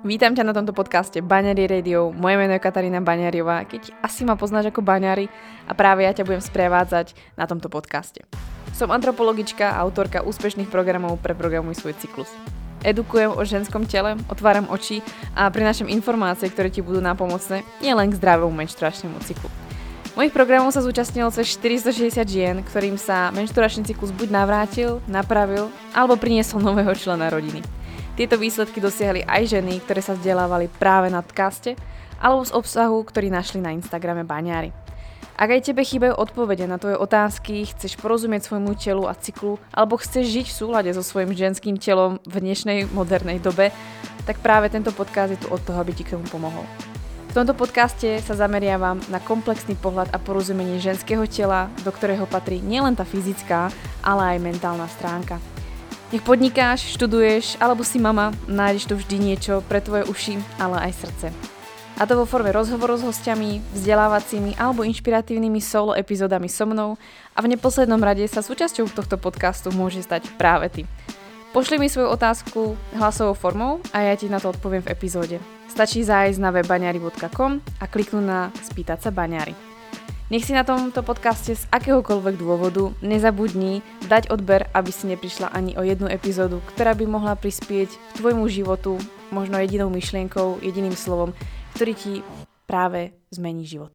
Vítam ťa na tomto podcaste Baňary Radio. Moje meno je Katarína Baňariová, keď asi ma poznáš ako Baňary a práve ja ťa budem sprevádzať na tomto podcaste. Som antropologička a autorka úspešných programov pre Programuj svoj cyklus. Edukujem o ženskom tele, otváram oči a prinášam informácie, ktoré ti budú nápomocné nielen k zdravému menštruačnému cyklu. Mojich programov sa zúčastnilo cez 460 žien, ktorým sa menštruačný cyklus buď navrátil, napravil alebo priniesol nového člena rodiny. Tieto výsledky dosiahli aj ženy, ktoré sa vzdelávali práve na podcaste alebo z obsahu, ktorý našli na Instagrame Baňári. Ak aj tebe chýbajú odpovede na tvoje otázky, chceš porozumieť svojmu telu a cyklu, alebo chceš žiť v súlade so svojím ženským telom v dnešnej modernej dobe, tak práve tento podcast je tu od toho, aby ti k tomu pomohol. V tomto podcaste sa zameriavam na komplexný pohľad a porozumenie ženského tela, do ktorého patrí nielen tá fyzická, ale aj mentálna stránka. Nech podnikáš, študuješ alebo si mama, nájdeš tu vždy niečo pre tvoje uši, ale aj srdce. A to vo forme rozhovorov s hostiami, vzdelávacími alebo inšpiratívnymi solo epizódami so mnou a v neposlednom rade sa súčasťou tohto podcastu môže stať práve ty. Pošli mi svoju otázku hlasovou formou a ja ti na to odpoviem v epizóde. Stačí zájsť na web a kliknúť na Spýtať sa baňari. Nech si na tomto podcaste z akéhokoľvek dôvodu nezabudni dať odber, aby si neprišla ani o jednu epizódu, ktorá by mohla prispieť k tvojmu životu možno jedinou myšlienkou, jediným slovom, ktorý ti práve zmení život.